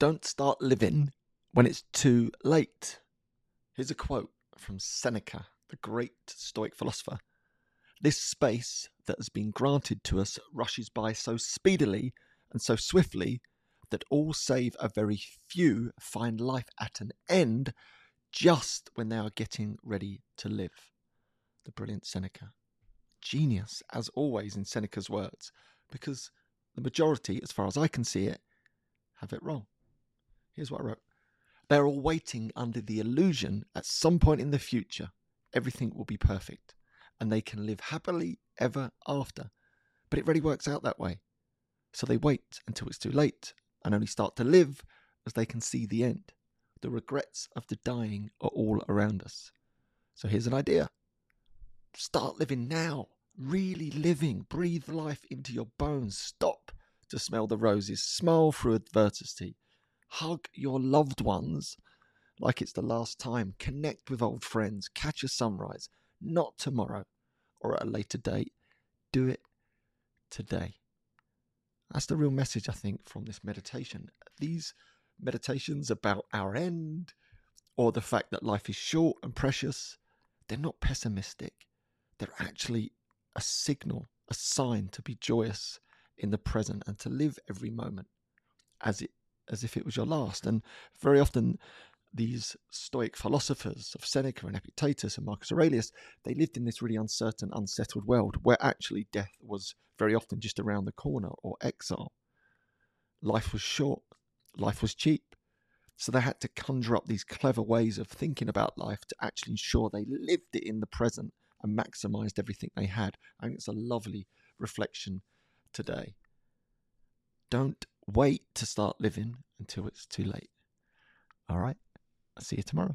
Don't start living when it's too late. Here's a quote from Seneca, the great Stoic philosopher. This space that has been granted to us rushes by so speedily and so swiftly that all save a very few find life at an end just when they are getting ready to live. The brilliant Seneca. Genius, as always, in Seneca's words, because the majority, as far as I can see it, have it wrong. Here's what I wrote They're all waiting under the illusion at some point in the future everything will be perfect and they can live happily ever after. But it really works out that way. So they wait until it's too late and only start to live as they can see the end. The regrets of the dying are all around us. So here's an idea start living now, really living. Breathe life into your bones. Stop to smell the roses. Smile through adversity. Hug your loved ones like it's the last time. Connect with old friends. Catch a sunrise. Not tomorrow or at a later date. Do it today. That's the real message, I think, from this meditation. These meditations about our end or the fact that life is short and precious, they're not pessimistic. They're actually a signal, a sign to be joyous in the present and to live every moment as it as if it was your last. And very often these Stoic philosophers of Seneca and Epictetus and Marcus Aurelius, they lived in this really uncertain, unsettled world where actually death was very often just around the corner or exile. Life was short, life was cheap. So they had to conjure up these clever ways of thinking about life to actually ensure they lived it in the present and maximized everything they had. Think it's a lovely reflection today. Don't wait to start living until it's too late. All right. I'll see you tomorrow.